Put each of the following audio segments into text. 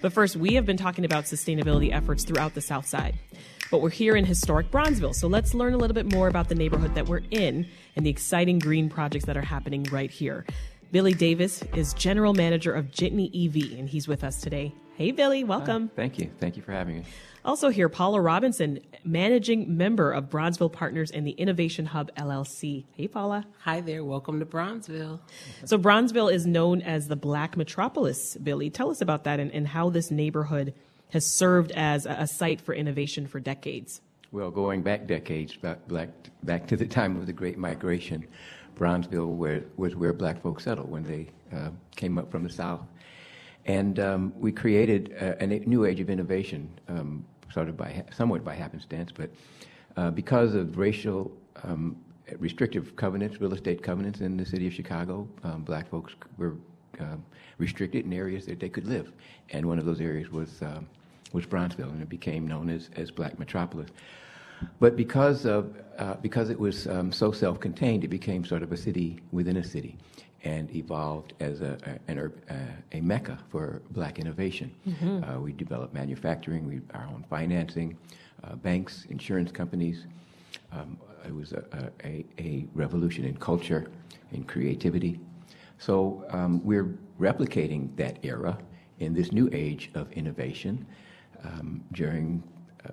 But first, we have been talking about sustainability efforts throughout the South Side. But we're here in historic Bronzeville, so let's learn a little bit more about the neighborhood that we're in and the exciting green projects that are happening right here. Billy Davis is general manager of Jitney EV, and he's with us today. Hey, Billy, welcome. Hi, thank you. Thank you for having me. Also here, Paula Robinson, managing member of Bronzeville Partners and the Innovation Hub LLC. Hey, Paula. Hi there. Welcome to Bronzeville. So Bronzeville is known as the Black Metropolis. Billy, tell us about that and, and how this neighborhood has served as a, a site for innovation for decades. Well, going back decades, back, back, back to the time of the Great Migration, Bronzeville where, was where black folks settled when they uh, came up from the South. And um, we created a, a, new age of innovation, um, by somewhat by happenstance, but uh, because of racial um, restrictive covenants, real estate covenants in the city of Chicago, um, black folks were uh, restricted in areas that they could live, and one of those areas was um, was Bronzeville, and it became known as as Black Metropolis. But because of uh, because it was so self-contained, it became sort of a city within a city, and evolved as a a, an, uh, a mecca for black innovation. Mm-hmm. Uh, we developed manufacturing, we our own financing, uh, banks, insurance companies. Um, it was a, a, a, revolution in culture, in creativity. So um, we're replicating that era in this new age of innovation um, during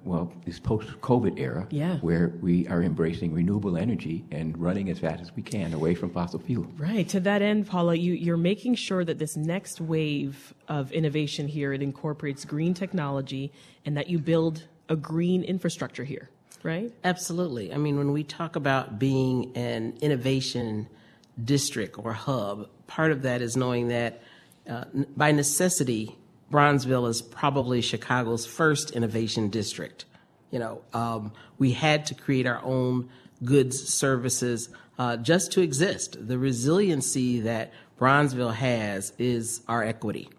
well, this post-COVID era, yeah. where we are embracing renewable energy and running as fast as we can away from fossil fuel. Right. To that end, Paula, you, you're making sure that this next wave of innovation here it incorporates green technology and that you build a green infrastructure here. Right. Absolutely. I mean, when we talk about being an innovation district or hub, part of that is knowing that uh, by necessity Bronzeville is probably Chicago's first innovation district. You know, um, we had to create our own goods, services, uh, just to exist. The resiliency that Bronzeville has is our equity.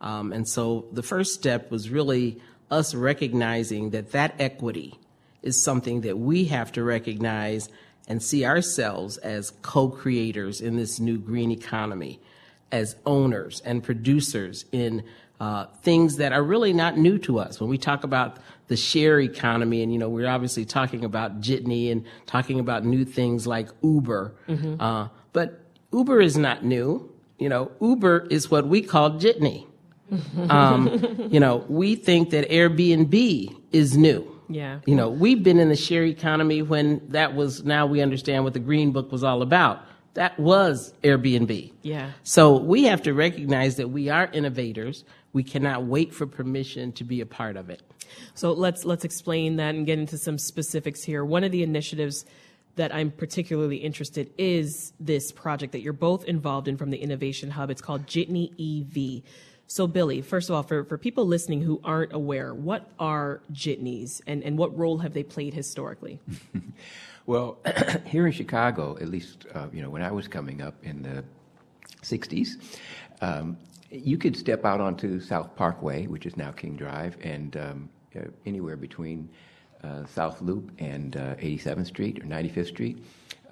Um, and so the first step was really us recognizing that that equity is something that we have to recognize and see ourselves as co-creators in this new green economy, as owners and producers in uh, things that are really not new to us. When we talk about the share economy, and you know, we're obviously talking about Jitney and talking about new things like Uber, mm-hmm. uh, but Uber is not new. You know, Uber is what we call Jitney. um, you know, we think that Airbnb is new. Yeah. You know, we've been in the share economy when that was, now we understand what the Green Book was all about. That was Airbnb. Yeah. So we have to recognize that we are innovators. We cannot wait for permission to be a part of it. So let's let's explain that and get into some specifics here. One of the initiatives that I'm particularly interested is this project that you're both involved in from the Innovation Hub. It's called Jitney EV. So, Billy, first of all, for, for people listening who aren't aware, what are jitneys and, and what role have they played historically? well, here in Chicago, at least, uh, you know, when I was coming up in the 60s, um, you could step out onto South Parkway, which is now King Drive, and um, uh, anywhere between uh, South Loop and uh, 87th Street or 95th Street,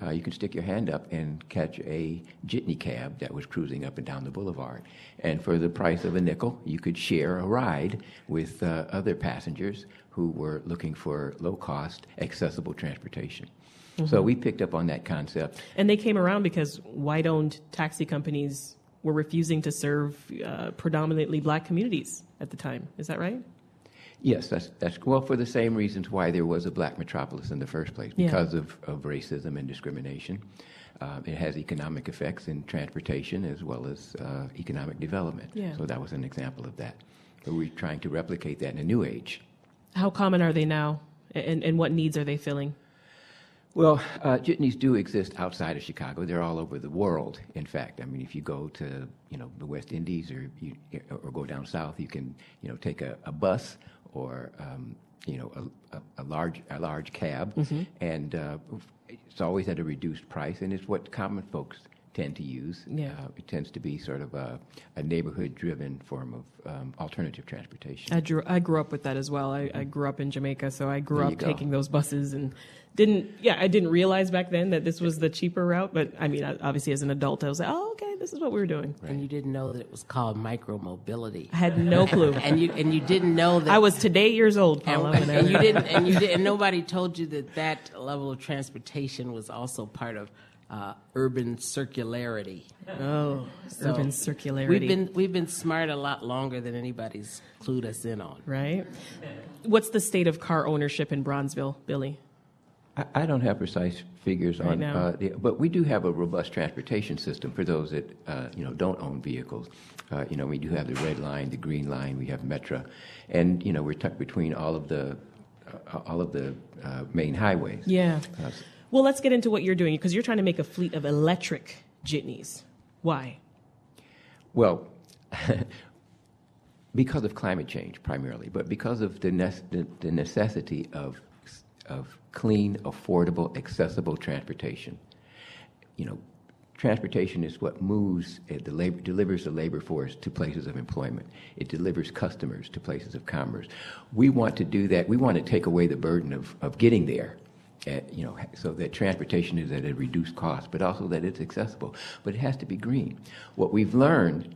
uh, you can stick your hand up and catch a jitney cab that was cruising up and down the boulevard. And for the price of a nickel, you could share a ride with uh, other passengers who were looking for low cost, accessible transportation. Mm-hmm. So we picked up on that concept. And they came around because white owned taxi companies were refusing to serve uh, predominantly black communities at the time. Is that right? Yes, that's, that's well for the same reasons why there was a black metropolis in the first place because yeah. of, of racism and discrimination. Uh, it has economic effects in transportation as well as uh, economic development. Yeah. So that was an example of that. But we're trying to replicate that in a new age. How common are they now, and, and what needs are they filling? Well, uh, jitneys do exist outside of Chicago. They're all over the world. In fact, I mean, if you go to you know the West Indies or you, or go down south, you can you know take a, a bus or um, you know a, a, a, large a large cab, mm-hmm. and uh, it's always at a reduced price, and it's what common folks tend to use. Yeah. Uh, it tends to be sort of a, a neighborhood-driven form of um, alternative transportation. I grew, I grew up with that as well. I, I grew up in Jamaica, so I grew There up taking those buses and didn't, yeah, I didn't realize back then that this was the cheaper route. But I mean, I- obviously, as an adult, I was like, oh, okay, this is what we were doing. And you didn't know that it was called micromobility. I had no clue. And you and you didn't know that I was today years old, Paula. and, and you didn't and you didn't nobody told you that that level of transportation was also part of uh, urban circularity. Oh, So, urban circularity. We've been we've been smart a lot longer than anybody's clued us in on. right. What's the state of car ownership in Bronzeville, Billy? I, I don't have precise figures Right on, now. uh, the, but we do have a robust transportation system for those that uh, you know don't own vehicles. Uh, you know, we do have the red line, the green line, we have Metra, and you know we're tucked between all of the uh, all of the uh, main highways. Yeah. Uh, Well, let's get into what you're doing because you're trying to make a fleet of electric jitneys. Why? Well, because of climate change primarily, but because of the, ne- the, necessity of, of clean, affordable, accessible transportation. You know, transportation is what moves, uh, the labor, delivers the labor force to places of employment. It delivers customers to places of commerce. We want to do that. We want to take away the burden of, of getting there. Uh, you know, so that transportation is at a reduced cost, but also that it's accessible. But it has to be green. What we've learned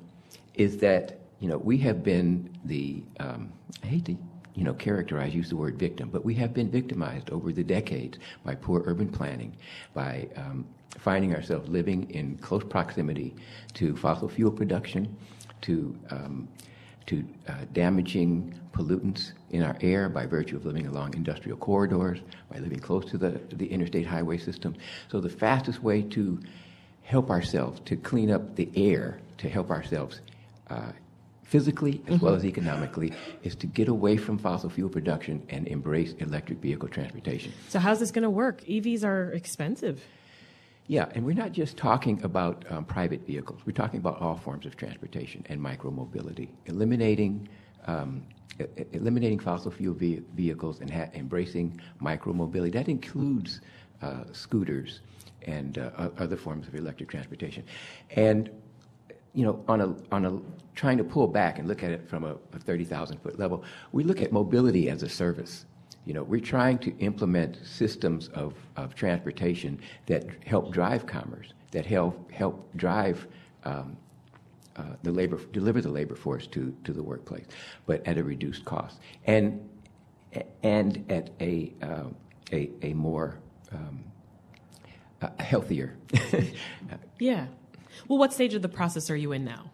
is that you know we have been the um, I hate to you know characterize use the word victim, but we have been victimized over the decades by poor urban planning, by um, finding ourselves living in close proximity to fossil fuel production, to um, to uh, damaging pollutants in our air by virtue of living along industrial corridors, by living close to the, the interstate highway system. So the fastest way to help ourselves, to clean up the air, to help ourselves uh, physically as well as economically, is to get away from fossil fuel production and embrace electric vehicle transportation. So, how's this going to work? EVs are expensive. Yeah, and we're not just talking about um, private vehicles. We're talking about all forms of transportation and micromobility, eliminating um, eliminating fossil fuel ve- vehicles and ha- embracing micromobility. That includes uh, scooters and uh, other forms of electric transportation. And you know, on a on a trying to pull back and look at it from a, a thirty thousand foot level, we look at mobility as a service. You know, we're trying to implement systems of, of transportation that help drive commerce, that help help drive um, uh, the labor, deliver the labor force to, to the workplace, but at a reduced cost, and and at a uh, a, a more um, uh, healthier. Yeah. Well, what stage of the process are you in now?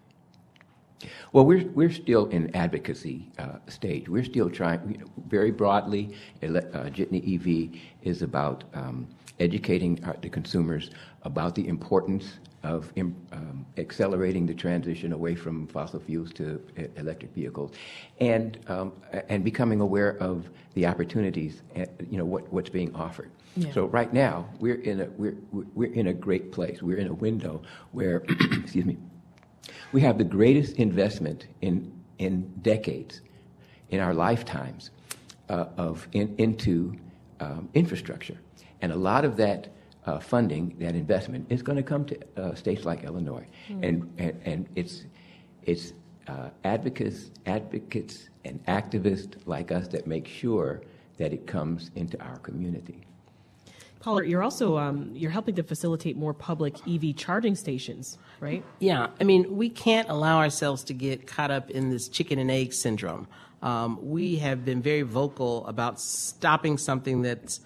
Well, we're, we're still in advocacy uh, stage. We're still trying, you know, very broadly, uh, Jitney EV is about um, educating our, the consumers about the importance of um, accelerating the transition away from fossil fuels to e- electric vehicles, and um, and becoming aware of the opportunities, uh, you know, what, what's being offered. Yeah. So right now, we're in a we're, we're- we're in a great place. We're in a window where, excuse me, we have the greatest investment in, in decades, in our lifetimes, uh, of in, into um, infrastructure. And a lot of that uh, funding, that investment, is going to come to uh, states like Illinois. And, and, and it's, it's uh, advocates, advocates and activists like us that make sure that it comes into our community. Paula, you're also um, you're helping to facilitate more public EV charging stations, right? Yeah, I mean, we can't allow ourselves to get caught up in this chicken and egg syndrome. Um, we have been very vocal about stopping something that's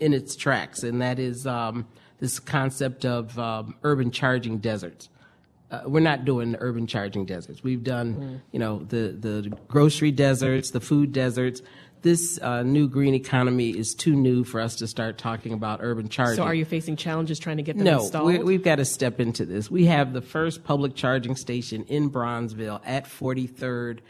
in its tracks, and that is um, this concept of um, urban charging deserts. Uh, we're not doing the urban charging deserts. We've done, you know, the the grocery deserts, the food deserts. This uh, new green economy is too new for us to start talking about urban charging. So, are you facing challenges trying to get them No, installed? we, we've got to step into this. We have the first public charging station in Bronzeville at 43rd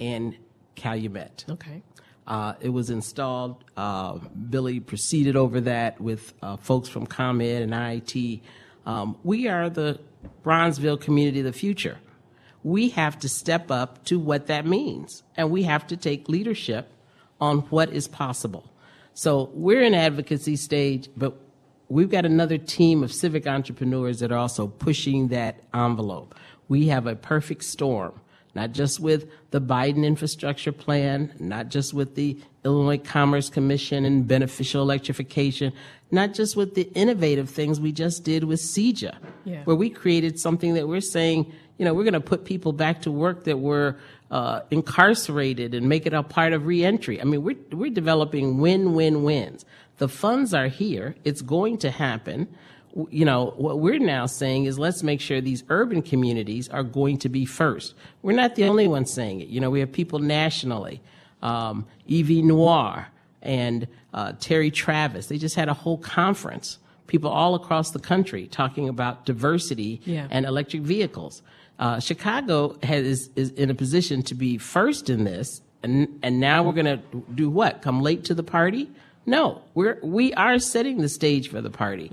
and Calumet. okay. Uh, it was installed. Uh, Billy proceeded over that with uh, folks from ComEd and IIT. Um, we are the Bronzeville community of the future. We have to step up to what that means, and we have to take leadership on what is possible. So we're in advocacy stage, but we've got another team of civic entrepreneurs that are also pushing that envelope. We have a perfect storm, not just with the Biden infrastructure plan, not just with the Illinois Commerce Commission and beneficial electrification, not just with the innovative things we just did with CEJA, Yeah. where we created something that we're saying, you know, we're going to put people back to work that were uh, incarcerated and make it a part of reentry. I mean, we're, we're developing win-win-wins. The funds are here. It's going to happen. You know, what we're now saying is let's make sure these urban communities are going to be first. We're not the only ones saying it. You know, we have people nationally, um, EVNoire and uh, Terry Travis. They just had a whole conference. People all across the country talking about diversity Yeah. and electric vehicles. Uh, Chicago has, is, is in a position to be first in this, and, and now we're going to do what? Come late to the party? No, we're we are setting the stage for the party.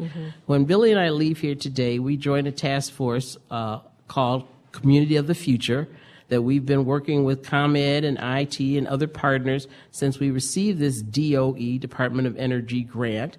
When Billy and I leave here today, we join a task force uh, called Community of the Future that we've been working with ComEd and IT and other partners since we received this DOE Department of Energy grant.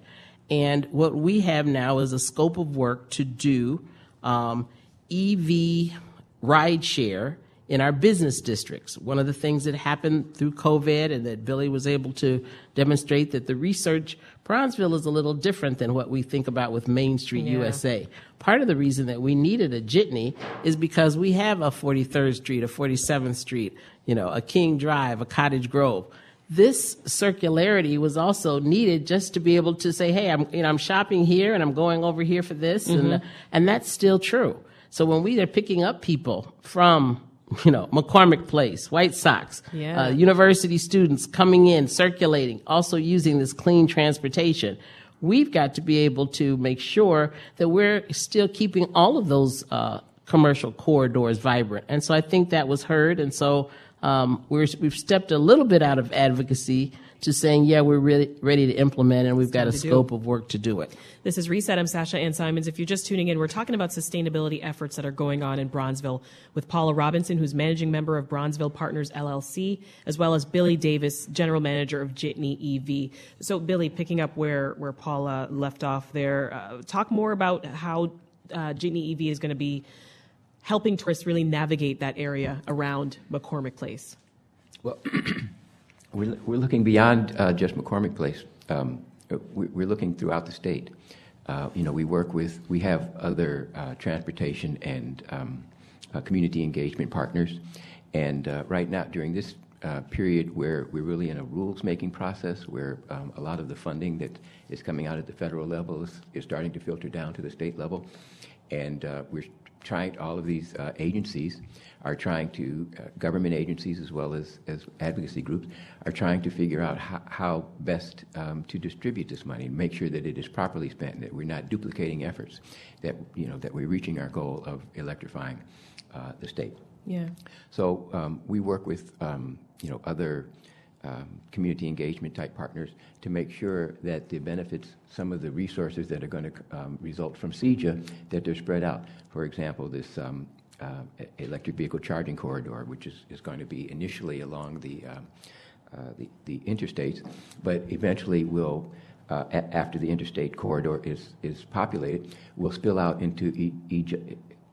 And what we have now is a scope of work to do um, EV rideshare in our business districts. One of the things that happened through COVID and that Billy was able to demonstrate that the research, Bronzeville is a little different than what we think about with Main Street Yeah. USA. Part of the reason that we needed a jitney is because we have a 43rd Street, a 47th Street, you know, a King Drive, a Cottage Grove. This circularity was also needed just to be able to say, "Hey, I'm you know I'm shopping here and I'm going over here for this," and mm-hmm. and that's still true. So when we are picking up people from you know McCormick Place, White Sox, Yeah. uh, university students coming in, circulating, also using this clean transportation. We've got to be able to make sure that we're still keeping all of those uh, commercial corridors vibrant. And so I think that was heard. And so um, we're, we've stepped a little bit out of advocacy to saying, yeah, we're really ready to implement and we've got a to do. scope of work to do it. This is Reset. I'm Sasha Ann Simons. If you're just tuning in, we're talking about sustainability efforts that are going on in Bronzeville with Paula Robinson, who's managing member of Bronzeville Partners LLC, as well as Billy Davis, general manager of Jitney EV. So, Billy, picking up where, where Paula left off there, uh, talk more about how uh, Jitney EV is going to be helping tourists really navigate that area around McCormick Place. Well, we're, we're looking beyond uh, just McCormick Place. Um, we- we're looking throughout the state. Uh, you know, we work with, we have other uh, transportation and um, uh, community engagement partners. And uh, right now, during this uh, period where we're really in a rules-making process, where um, a lot of the funding that is coming out at the federal level is, is starting to filter down to the state level. And uh, we're trying, all of these agencies are trying to, uh, government agencies as well as, as advocacy groups, are trying to figure out how, how best um, to distribute this money and make sure that it is properly spent, that we're not duplicating efforts, that, you know, that we're reaching our goal of electrifying uh, the state. Yeah. So um, we work with um, you know other um, community engagement type partners to make sure that the benefits, some of the resources that are going to um, result from CEJA, that they're spread out. For example, this um, electric vehicle charging corridor, which is, is going to be initially along the um, uh, the, the interstates, but eventually will. Uh, a- after the interstate corridor is, is populated, will spill out into e- e-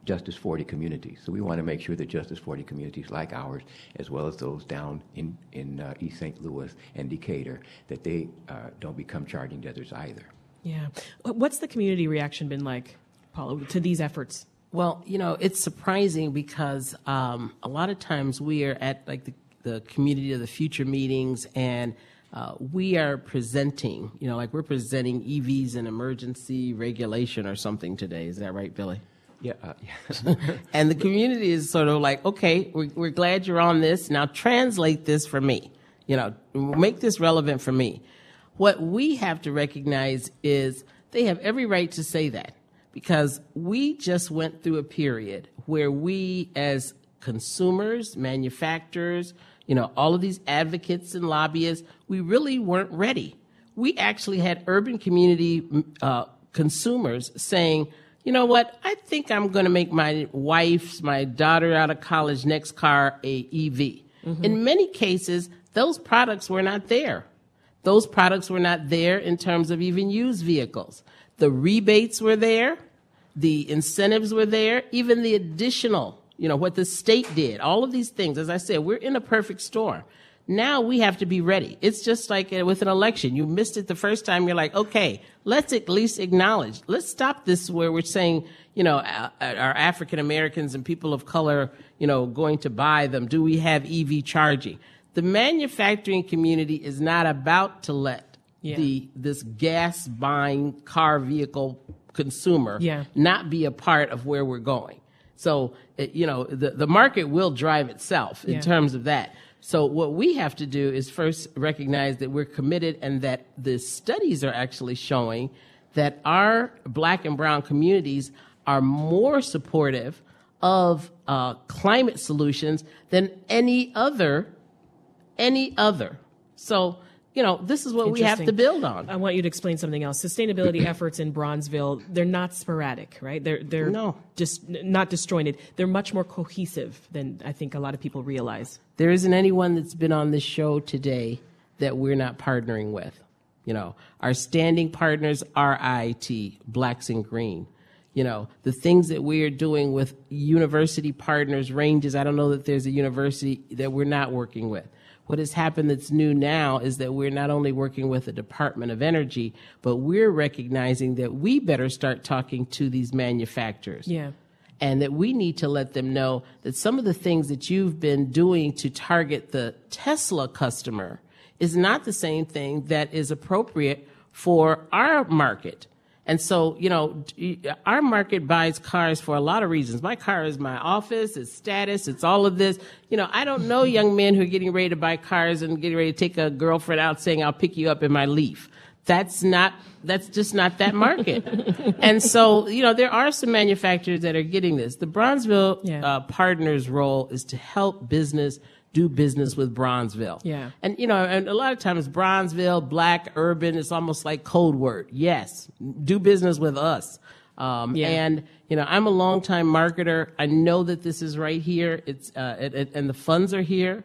Justice 40 communities. So we want to make sure that Justice 40 communities like ours, as well as those down in, in uh, East St. Louis and Decatur, that they uh, don't become charging deserts either. Yeah. What's the community reaction been like, Paula, to these efforts? Well, you know, it's surprising because um, a lot of times we are at like the, the community of the future meetings and uh, we are presenting, you know, like we're presenting EVs and emergency regulation or something today. Is that right, Billy? Yeah, uh, yeah. and the community is sort of like, okay, we're, we're glad you're on this. Now translate this for me. You know, make this relevant for me. What we have to recognize is they have every right to say that because we just went through a period where we, as consumers, manufacturers, you know, all of these advocates and lobbyists, we really weren't ready. We actually had urban community uh, consumers saying, you know what? I think I'm going to make my wife's, my daughter out of college next car a EV. In many cases, those products were not there. Those products were not there in terms of even used vehicles. The rebates were there, the incentives were there, even the additional, you know, what the state did, all of these things. As I said, we're in a perfect storm. Now we have to be ready. It's just like uh, with an election. You missed it the first time. You're like, okay, let's at least acknowledge. Let's stop this where we're saying, you know, our African Americans and people of color, you know, going to buy them. Do we have EV charging? The manufacturing community is not about to let yeah. the this gas buying car vehicle consumer yeah. not be a part of where we're going. So, you know, the, the market will drive itself in yeah. terms of that. So what we have to do is first recognize that we're committed and that the studies are actually showing that our black and brown communities are more supportive of uh, climate solutions than any other any other. So you know, this is what we have to build on. I want you to explain something else. Sustainability efforts in Bronzeville, they're not sporadic, right? They're they're no. just not disjointed. They're much more cohesive than I think a lot of people realize. There isn't anyone that's been on this show today that we're not partnering with. You know, our standing partners RIT, Blacks and Green. You know, the things that we are doing with university partners ranges. I don't know that there's a university that we're not working with what has happened that's new now is that we're not only working with the Department of Energy, but we're recognizing that we better start talking to these manufacturers. Yeah. And that we need to let them know that some of the things that you've been doing to target the Tesla customer is not the same thing that is appropriate for our market. And so, you know, our market buys cars for a lot of reasons. My car is my office, it's status, it's all of this. You know, I don't know young men who are getting ready to buy cars and getting ready to take a girlfriend out saying, I'll pick you up in my leaf. That's not, that's just not that market. and so, you know, there are some manufacturers that are getting this. The Bronzeville yeah. uh, partners role is to help business do business with Bronzeville. Yeah. And, you know, and a lot of times Bronzeville, black, urban, it's almost like code word. Yes. Do business with us. Um, yeah. and, you know, I'm a longtime marketer. I know that this is right here. It's, uh, it, it, and the funds are here.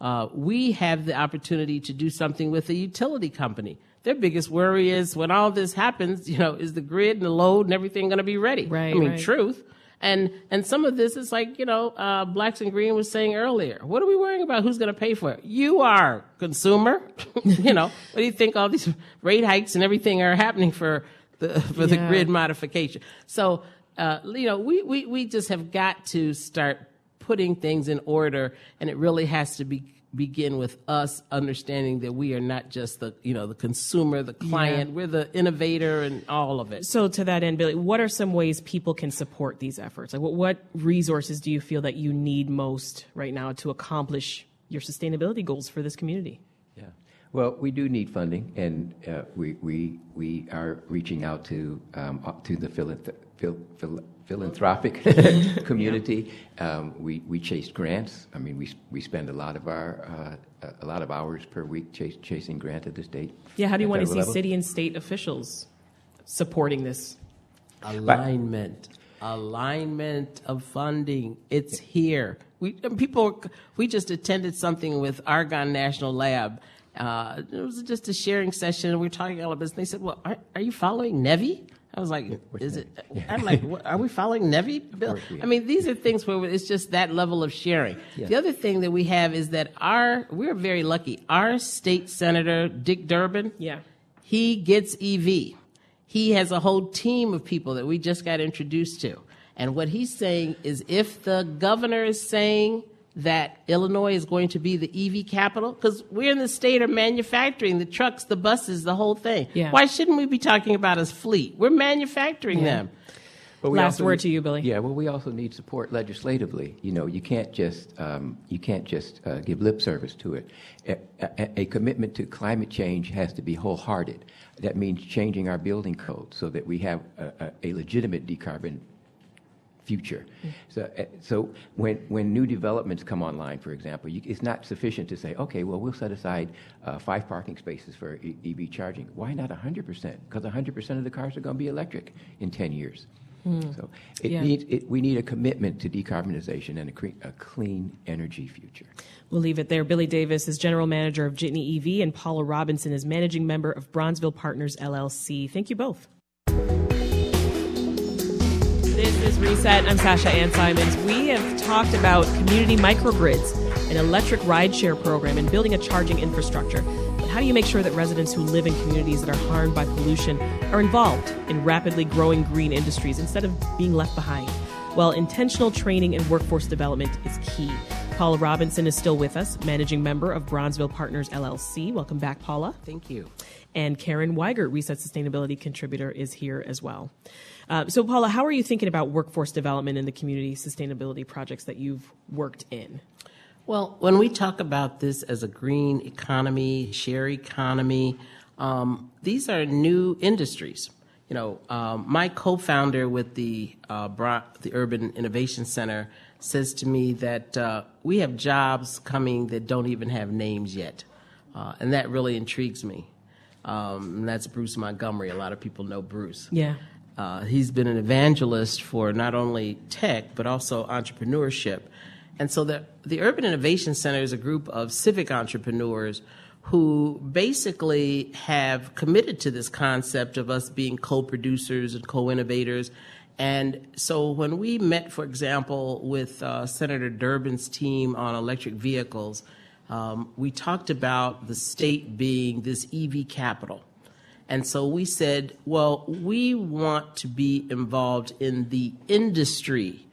Uh, we have the opportunity to do something with a utility company. Their biggest worry is when all this happens, you know, is the grid and the load and everything going to be ready? Right. I mean, right. truth. And and some of this is like you know, uh, blacks and green was saying earlier. What are we worrying about? Who's going to pay for it? You are consumer. you know, what do you think? All these rate hikes and everything are happening for the for yeah. the grid modification. So uh, you know, we, we we just have got to start putting things in order, and it really has to be begin with us understanding that we are not just the you know the consumer the client yeah. we're the innovator and all of it. So to that end billy what are some ways people can support these efforts? Like what, what resources do you feel that you need most right now to accomplish your sustainability goals for this community? Yeah. Well we do need funding and uh, we, we, we are reaching out to um, to the philanthropy philanthropic community. Um, we we chase grants. I mean, we we spend a lot of our uh, a lot of hours per week chase, chasing grants at the state. Yeah, how do you want to see level? city and state officials supporting this? Alignment, alignment of funding. It's here. We people. We just attended something with Argonne National Lab. Uh, it was just a sharing session. and We were talking all about this. And they said, "Well, are, are you following NEVI?" I was like, is it? I'm like, what, are we following NEVI? Bill? I mean, these are things where it's just that level of sharing. Yeah. The other thing that we have is that our, we're very lucky. Our state senator, Dick Durbin, yeah, he gets EV. He has a whole team of people that we just got introduced to. And what he's saying is if the governor is saying that Illinois is going to be the EV capital? Because we're in the state of manufacturing the trucks, the buses, the whole thing. Yeah. Why shouldn't we be talking about as fleet? We're manufacturing yeah. them. But Last word to you, Billy. Yeah, well, we also need support legislatively. You know, you can't just um, you can't just uh, give lip service to it. A, a, a, commitment to climate change has to be wholehearted. That means changing our building code so that we have a, a legitimate decarbon future. Mm-hmm. So, uh, so when, when new developments come online, for example, you, it's not sufficient to say, okay, well, we'll set aside uh, five parking spaces for e- EV charging. Why not 100%? Because 100% of the cars are going to be electric in 10 years. Mm. So it yeah. needs, it, we need a commitment to decarbonization and a, cre- a, clean energy future. We'll leave it there. Billy Davis is general manager of Jitney EV, and Paula Robinson is managing member of Bronzeville Partners LLC. Thank you both. This is Reset. I'm Sasha Ann Simons. We have talked about community microgrids, an electric rideshare program, and building a charging infrastructure. But how do you make sure that residents who live in communities that are harmed by pollution are involved in rapidly growing green industries instead of being left behind? Well, intentional training and workforce development is key. Paula Robinson is still with us, managing member of Bronzeville Partners LLC. Welcome back, Paula. Thank you. And Karen Weigert, Reset Sustainability contributor, is here as well. Uh, so, Paula, how are you thinking about workforce development in the community sustainability projects that you've worked in? Well, when we talk about this as a green economy, share economy, um, these are new industries. You know, um, my co-founder with the uh, the Urban Innovation Center says to me that uh, we have jobs coming that don't even have names yet, uh, and that really intrigues me. Um, and that's Bruce Montgomery. A lot of people know Bruce. Yeah. Uh, he's been an evangelist for not only tech, but also entrepreneurship. And so the, the Urban Innovation Center is a group of civic entrepreneurs who basically have committed to this concept of us being co producers and co innovators. And so when we met, for example, with uh, Senator Durbin's team on electric vehicles, um, we talked about the state being this EV capital. And so we said, well, we want to be involved in the industry.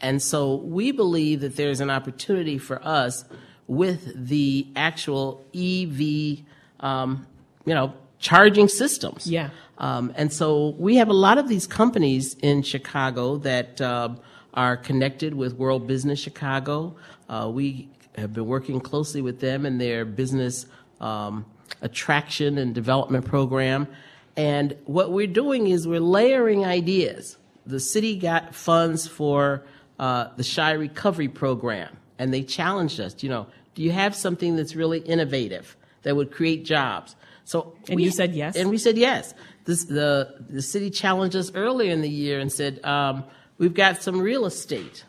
And so we believe that there's an opportunity for us with the actual EV, um, you know, charging systems. Yeah. Um, and so we have a lot of these companies in Chicago that uh, are connected with World Business Chicago. Uh, we have been working closely with them and their business um, attraction and development program. And what we're doing is we're layering ideas. The city got funds for uh, the Chi Recovery Program, and they challenged us. You know, do you have something that's really innovative that would create jobs? So, and we, you said yes, and we said yes. This, the the city challenged us earlier in the year and said um, we've got some real estate.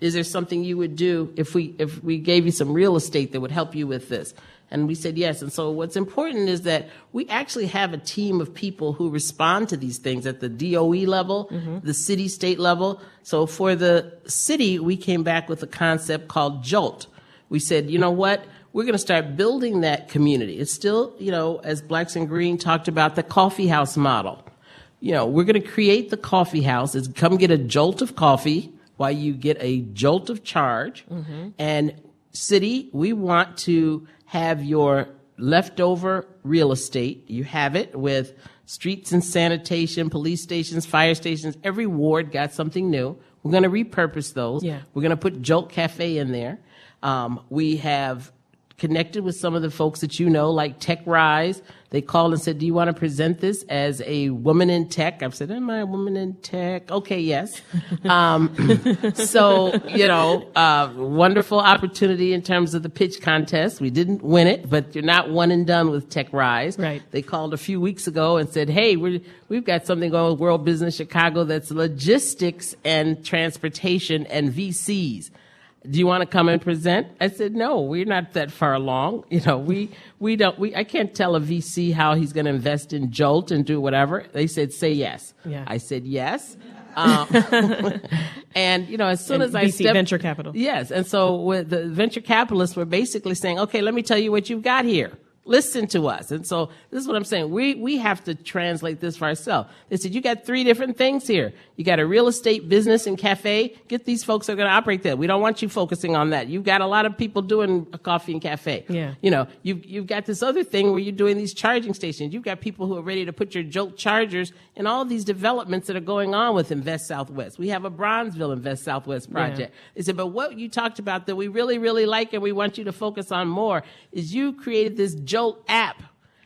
Is there something you would do if we if we gave you some real estate that would help you with this? And we said yes. And so what's important is that we actually have a team of people who respond to these things at the DOE level, mm-hmm. the city state level. So for the city, we came back with a concept called JOLT. We said, you know what? We're going to start building that community. It's still, you know, as Blacks and Green talked about the coffee house model. You know, we're going to create the coffee house. Is come get a jolt of coffee while you get a jolt of charge. Mm-hmm. And city, we want to have your leftover real estate. You have it with streets and sanitation, police stations, fire stations. Every ward got something new. We're going to repurpose those. Yeah. We're going to put Jolt Cafe in there. Um, we have connected with some of the folks that you know, like Tech Rise. They called and said, Do you want to present this as a woman in tech? I've said, Am I a woman in tech? Okay, yes. um, so, you know, uh, wonderful opportunity in terms of the pitch contest. We didn't win it, but you're not one and done with Tech Rise. Right. They called a few weeks ago and said, Hey, we we've got something going with World Business Chicago that's logistics and transportation and VCs do you want to come and present? I said, no, we're not that far along. You know, we, we don't, we, I can't tell a VC how he's going to invest in Jolt and do whatever. They said, say yes. Yeah. I said, yes. Um, and, you know, as soon and as I VC venture capital. Yes. And so with the venture capitalists were basically saying, okay, let me tell you what you've got here listen to us. And so this is what I'm saying. We, we have to translate this for ourselves. They said, you got three different things here. You got a real estate business and cafe. Get these folks that are going to operate that. We don't want you focusing on that. You've got a lot of people doing a coffee and cafe. Yeah. You know, you've, you've got this other thing where you're doing these charging stations. You've got people who are ready to put your Jolt chargers in all these developments that are going on with Invest Southwest. We have a Bronzeville Invest Southwest project. Yeah. They said, but what you talked about that we really, really like and we want you to focus on more is you created this Jolt app.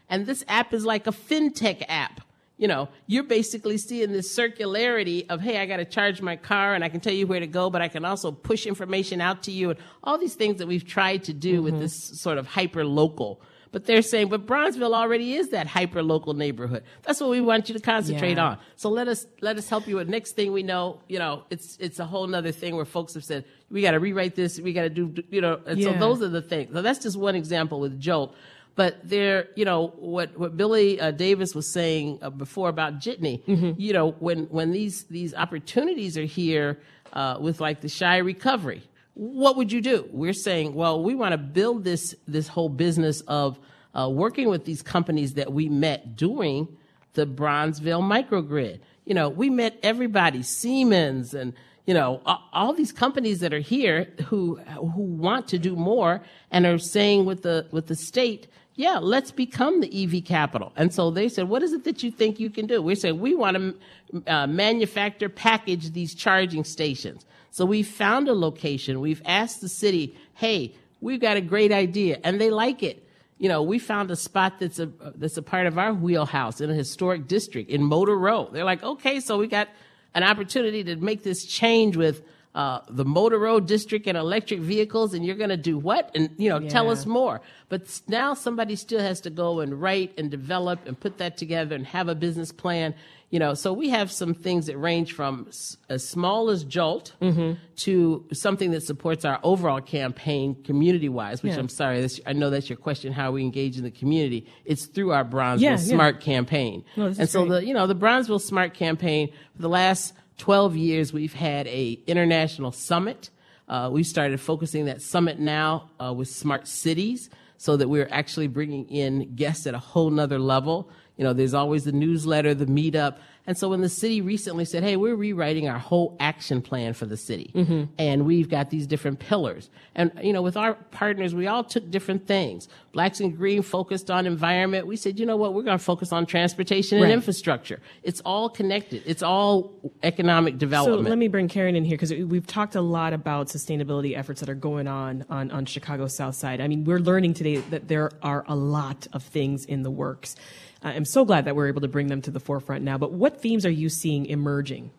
And this app is like a fintech app. You know, you're basically seeing this circularity of, hey, I got to charge my car and I can tell you where to go, but I can also push information out to you and all these things that we've tried to do mm-hmm. with this sort of hyper local. But they're saying, but Bronzeville already is that hyper local neighborhood. That's what we want you to concentrate yeah. on. So let us let us help you with next thing we know, you know, it's it's a whole nother thing where folks have said, we got to rewrite this, we got to do, you know, and yeah. so those are the things. So that's just one example with Jolt. But there, you know, what what Billy uh, Davis was saying uh, before about Jitney, you know, when when these these opportunities are here uh, with like the Chi Recovery, what would you do? We're saying, well, we want to build this this whole business of uh, working with these companies that we met during the Bronzeville microgrid. You know, we met everybody, Siemens and you know all these companies that are here who who want to do more and are saying with the with the state yeah, let's become the EV capital. And so they said, what is it that you think you can do? We said, we want to uh, manufacture, package these charging stations. So we found a location. We've asked the city, hey, we've got a great idea. And they like it. You know, we found a spot that's a, that's a part of our wheelhouse in a historic district in Motor Row. They're like, okay, so we got an opportunity to make this change with uh, the Motor Row District and electric vehicles, and you're going to do what? And you know, yeah. tell us more. But now somebody still has to go and write and develop and put that together and have a business plan. You know, so we have some things that range from as small as Jolt mm-hmm. to something that supports our overall campaign community wise, which yeah. I'm sorry, this, I know that's your question, how we engage in the community. It's through our Bronzeville yeah, Smart campaign. No, and so great. the, you know, the Bronzeville Smart campaign for the last 12 years, we've had a international summit. Uh, we started focusing that summit now uh, with smart cities so that we're actually bringing in guests at a whole nother level. You know, there's always the newsletter, the meetup, and so when the city recently said, hey, we're rewriting our whole action plan for the city, mm-hmm. and we've got these different pillars. And, you know, with our partners, we all took different things. Blacks and Green focused on environment. We said, you know what, we're going to focus on transportation and right. infrastructure. It's all connected. It's all economic development. So let me bring Karen in here because we've talked a lot about sustainability efforts that are going on, on on Chicago South Side. I mean, we're learning today that there are a lot of things in the works. I'm so glad that we're able to bring them to the forefront now. But what themes are you seeing emerging?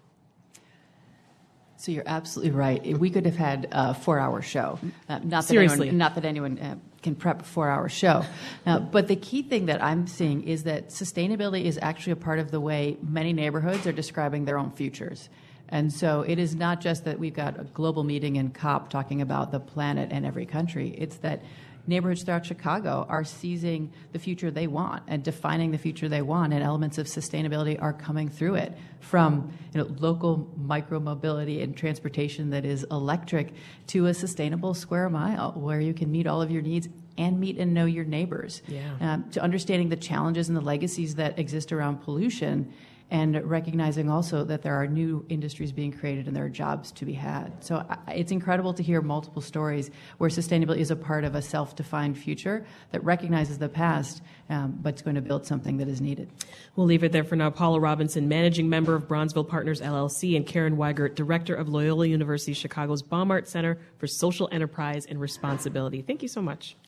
So you're absolutely right. We could have had a four-hour show. Uh, not that Seriously, anyone, not that anyone uh, can prep a four-hour show. Uh, but the key thing that I'm seeing is that sustainability is actually a part of the way many neighborhoods are describing their own futures. And so it is not just that we've got a global meeting in COP talking about the planet and every country. It's that neighborhoods throughout Chicago are seizing the future they want and defining the future they want, and elements of sustainability are coming through it from you know, local micromobility and transportation that is electric to a sustainable square mile where you can meet all of your needs and meet and know your neighbors. Yeah. Um, to understanding the challenges and the legacies that exist around pollution and recognizing also that there are new industries being created and there are jobs to be had. So it's incredible to hear multiple stories where sustainability is a part of a self defined future that recognizes the past, um, but it's going to build something that is needed. We'll leave it there for now. Paula Robinson, managing member of Bronzeville Partners LLC, and Karen Weigert, director of Loyola University Chicago's Baumhart Center for Social Enterprise and Responsibility. Thank you so much.